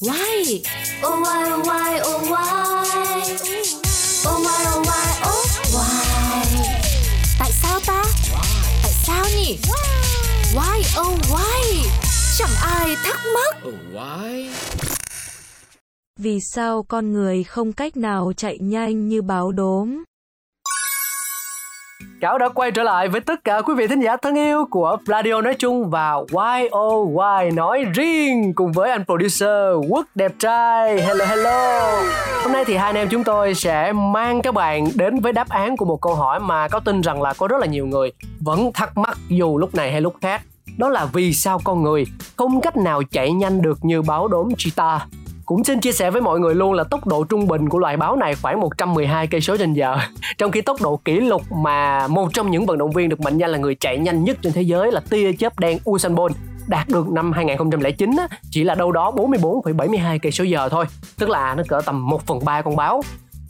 Why? Oh why oh why oh why Oh why oh why oh why Tại sao ta? Tại sao nhỉ? Why oh why? Chẳng ai thắc mắc. Oh, why? Vì sao con người không cách nào chạy nhanh như báo đốm? Cáo đã quay trở lại với tất cả quý vị thính giả thân yêu của Radio nói chung và YOY nói riêng cùng với anh producer Quốc đẹp trai. Hello hello. Hôm nay thì hai anh em chúng tôi sẽ mang các bạn đến với đáp án của một câu hỏi mà có tin rằng là có rất là nhiều người vẫn thắc mắc dù lúc này hay lúc khác. Đó là vì sao con người không cách nào chạy nhanh được như báo đốm cheetah cũng xin chia sẻ với mọi người luôn là tốc độ trung bình của loài báo này khoảng 112 cây số trên giờ. Trong khi tốc độ kỷ lục mà một trong những vận động viên được mệnh danh là người chạy nhanh nhất trên thế giới là tia chớp đen Usain Bolt đạt được năm 2009 á, chỉ là đâu đó 44,72 cây số giờ thôi. Tức là nó cỡ tầm 1 phần 3 con báo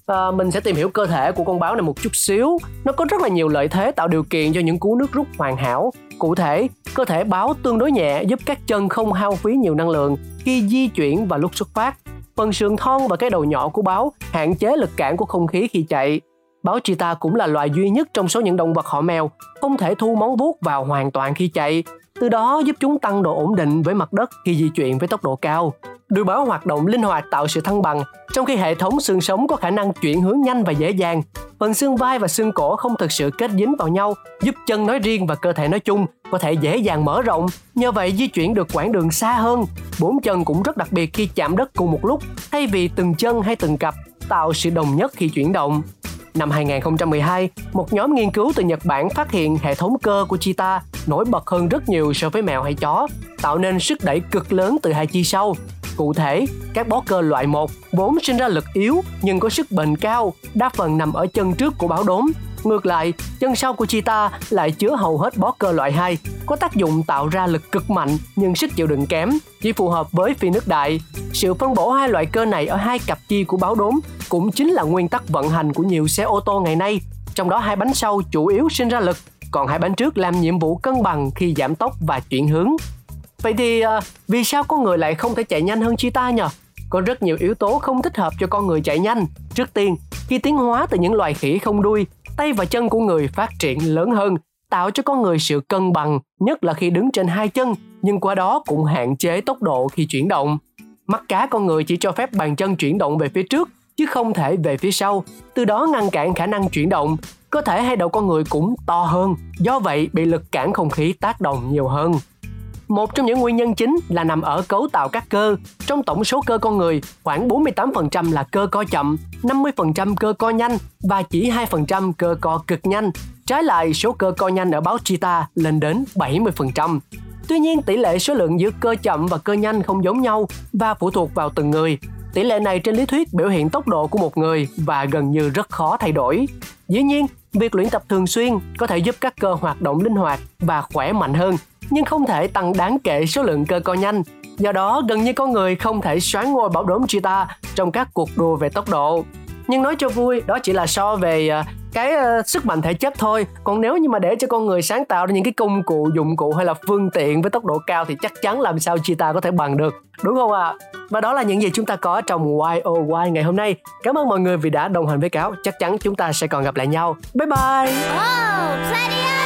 à, mình sẽ tìm hiểu cơ thể của con báo này một chút xíu. Nó có rất là nhiều lợi thế tạo điều kiện cho những cú nước rút hoàn hảo. Cụ thể cơ thể báo tương đối nhẹ giúp các chân không hao phí nhiều năng lượng khi di chuyển và lúc xuất phát. Phần sườn thon và cái đầu nhỏ của báo hạn chế lực cản của không khí khi chạy. Báo cheetah cũng là loài duy nhất trong số những động vật họ mèo không thể thu móng vuốt vào hoàn toàn khi chạy. Từ đó giúp chúng tăng độ ổn định với mặt đất khi di chuyển với tốc độ cao. Đuôi báo hoạt động linh hoạt tạo sự thăng bằng, trong khi hệ thống xương sống có khả năng chuyển hướng nhanh và dễ dàng. Phần xương vai và xương cổ không thực sự kết dính vào nhau, giúp chân nói riêng và cơ thể nói chung có thể dễ dàng mở rộng, nhờ vậy di chuyển được quãng đường xa hơn. Bốn chân cũng rất đặc biệt khi chạm đất cùng một lúc, thay vì từng chân hay từng cặp, tạo sự đồng nhất khi chuyển động. Năm 2012, một nhóm nghiên cứu từ Nhật Bản phát hiện hệ thống cơ của cheetah nổi bật hơn rất nhiều so với mèo hay chó, tạo nên sức đẩy cực lớn từ hai chi sau. Cụ thể, các bó cơ loại 1 vốn sinh ra lực yếu nhưng có sức bền cao, đa phần nằm ở chân trước của báo đốm. Ngược lại, chân sau của cheetah lại chứa hầu hết bó cơ loại 2, có tác dụng tạo ra lực cực mạnh nhưng sức chịu đựng kém, chỉ phù hợp với phi nước đại. Sự phân bổ hai loại cơ này ở hai cặp chi của báo đốm cũng chính là nguyên tắc vận hành của nhiều xe ô tô ngày nay, trong đó hai bánh sau chủ yếu sinh ra lực, còn hai bánh trước làm nhiệm vụ cân bằng khi giảm tốc và chuyển hướng. Vậy thì à, vì sao con người lại không thể chạy nhanh hơn cheetah nhỉ? Có rất nhiều yếu tố không thích hợp cho con người chạy nhanh. Trước tiên, khi tiến hóa từ những loài khỉ không đuôi, tay và chân của người phát triển lớn hơn, tạo cho con người sự cân bằng, nhất là khi đứng trên hai chân, nhưng qua đó cũng hạn chế tốc độ khi chuyển động. Mắt cá con người chỉ cho phép bàn chân chuyển động về phía trước, chứ không thể về phía sau, từ đó ngăn cản khả năng chuyển động. Cơ thể hay đầu con người cũng to hơn, do vậy bị lực cản không khí tác động nhiều hơn. Một trong những nguyên nhân chính là nằm ở cấu tạo các cơ. Trong tổng số cơ con người, khoảng 48% là cơ co chậm, 50% cơ co nhanh và chỉ 2% cơ co cực nhanh. Trái lại, số cơ co nhanh ở báo cheetah lên đến 70%. Tuy nhiên, tỷ lệ số lượng giữa cơ chậm và cơ nhanh không giống nhau và phụ thuộc vào từng người. Tỷ lệ này trên lý thuyết biểu hiện tốc độ của một người và gần như rất khó thay đổi. Dĩ nhiên, việc luyện tập thường xuyên có thể giúp các cơ hoạt động linh hoạt và khỏe mạnh hơn, nhưng không thể tăng đáng kể số lượng cơ co nhanh. Do đó, gần như con người không thể xoán ngôi bảo đốm cheetah trong các cuộc đua về tốc độ. Nhưng nói cho vui, đó chỉ là so về ờ, cái uh, sức mạnh thể chất thôi còn nếu như mà để cho con người sáng tạo ra những cái công cụ dụng cụ hay là phương tiện với tốc độ cao thì chắc chắn làm sao cheetah có thể bằng được đúng không ạ à? và đó là những gì chúng ta có trong YOY ngày hôm nay cảm ơn mọi người vì đã đồng hành với cáo chắc chắn chúng ta sẽ còn gặp lại nhau bye bye Oh!